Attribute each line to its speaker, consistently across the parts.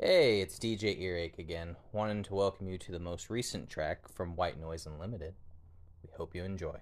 Speaker 1: Hey, it's DJ Earache again, wanting to welcome you to the most recent track from White Noise Unlimited. We hope you enjoy.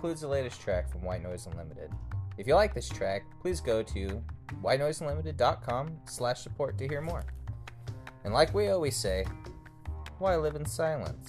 Speaker 1: Concludes the latest track from White Noise Unlimited. If you like this track, please go to whitenoiseunlimited.com slash support to hear more. And like we always say, why live in silence?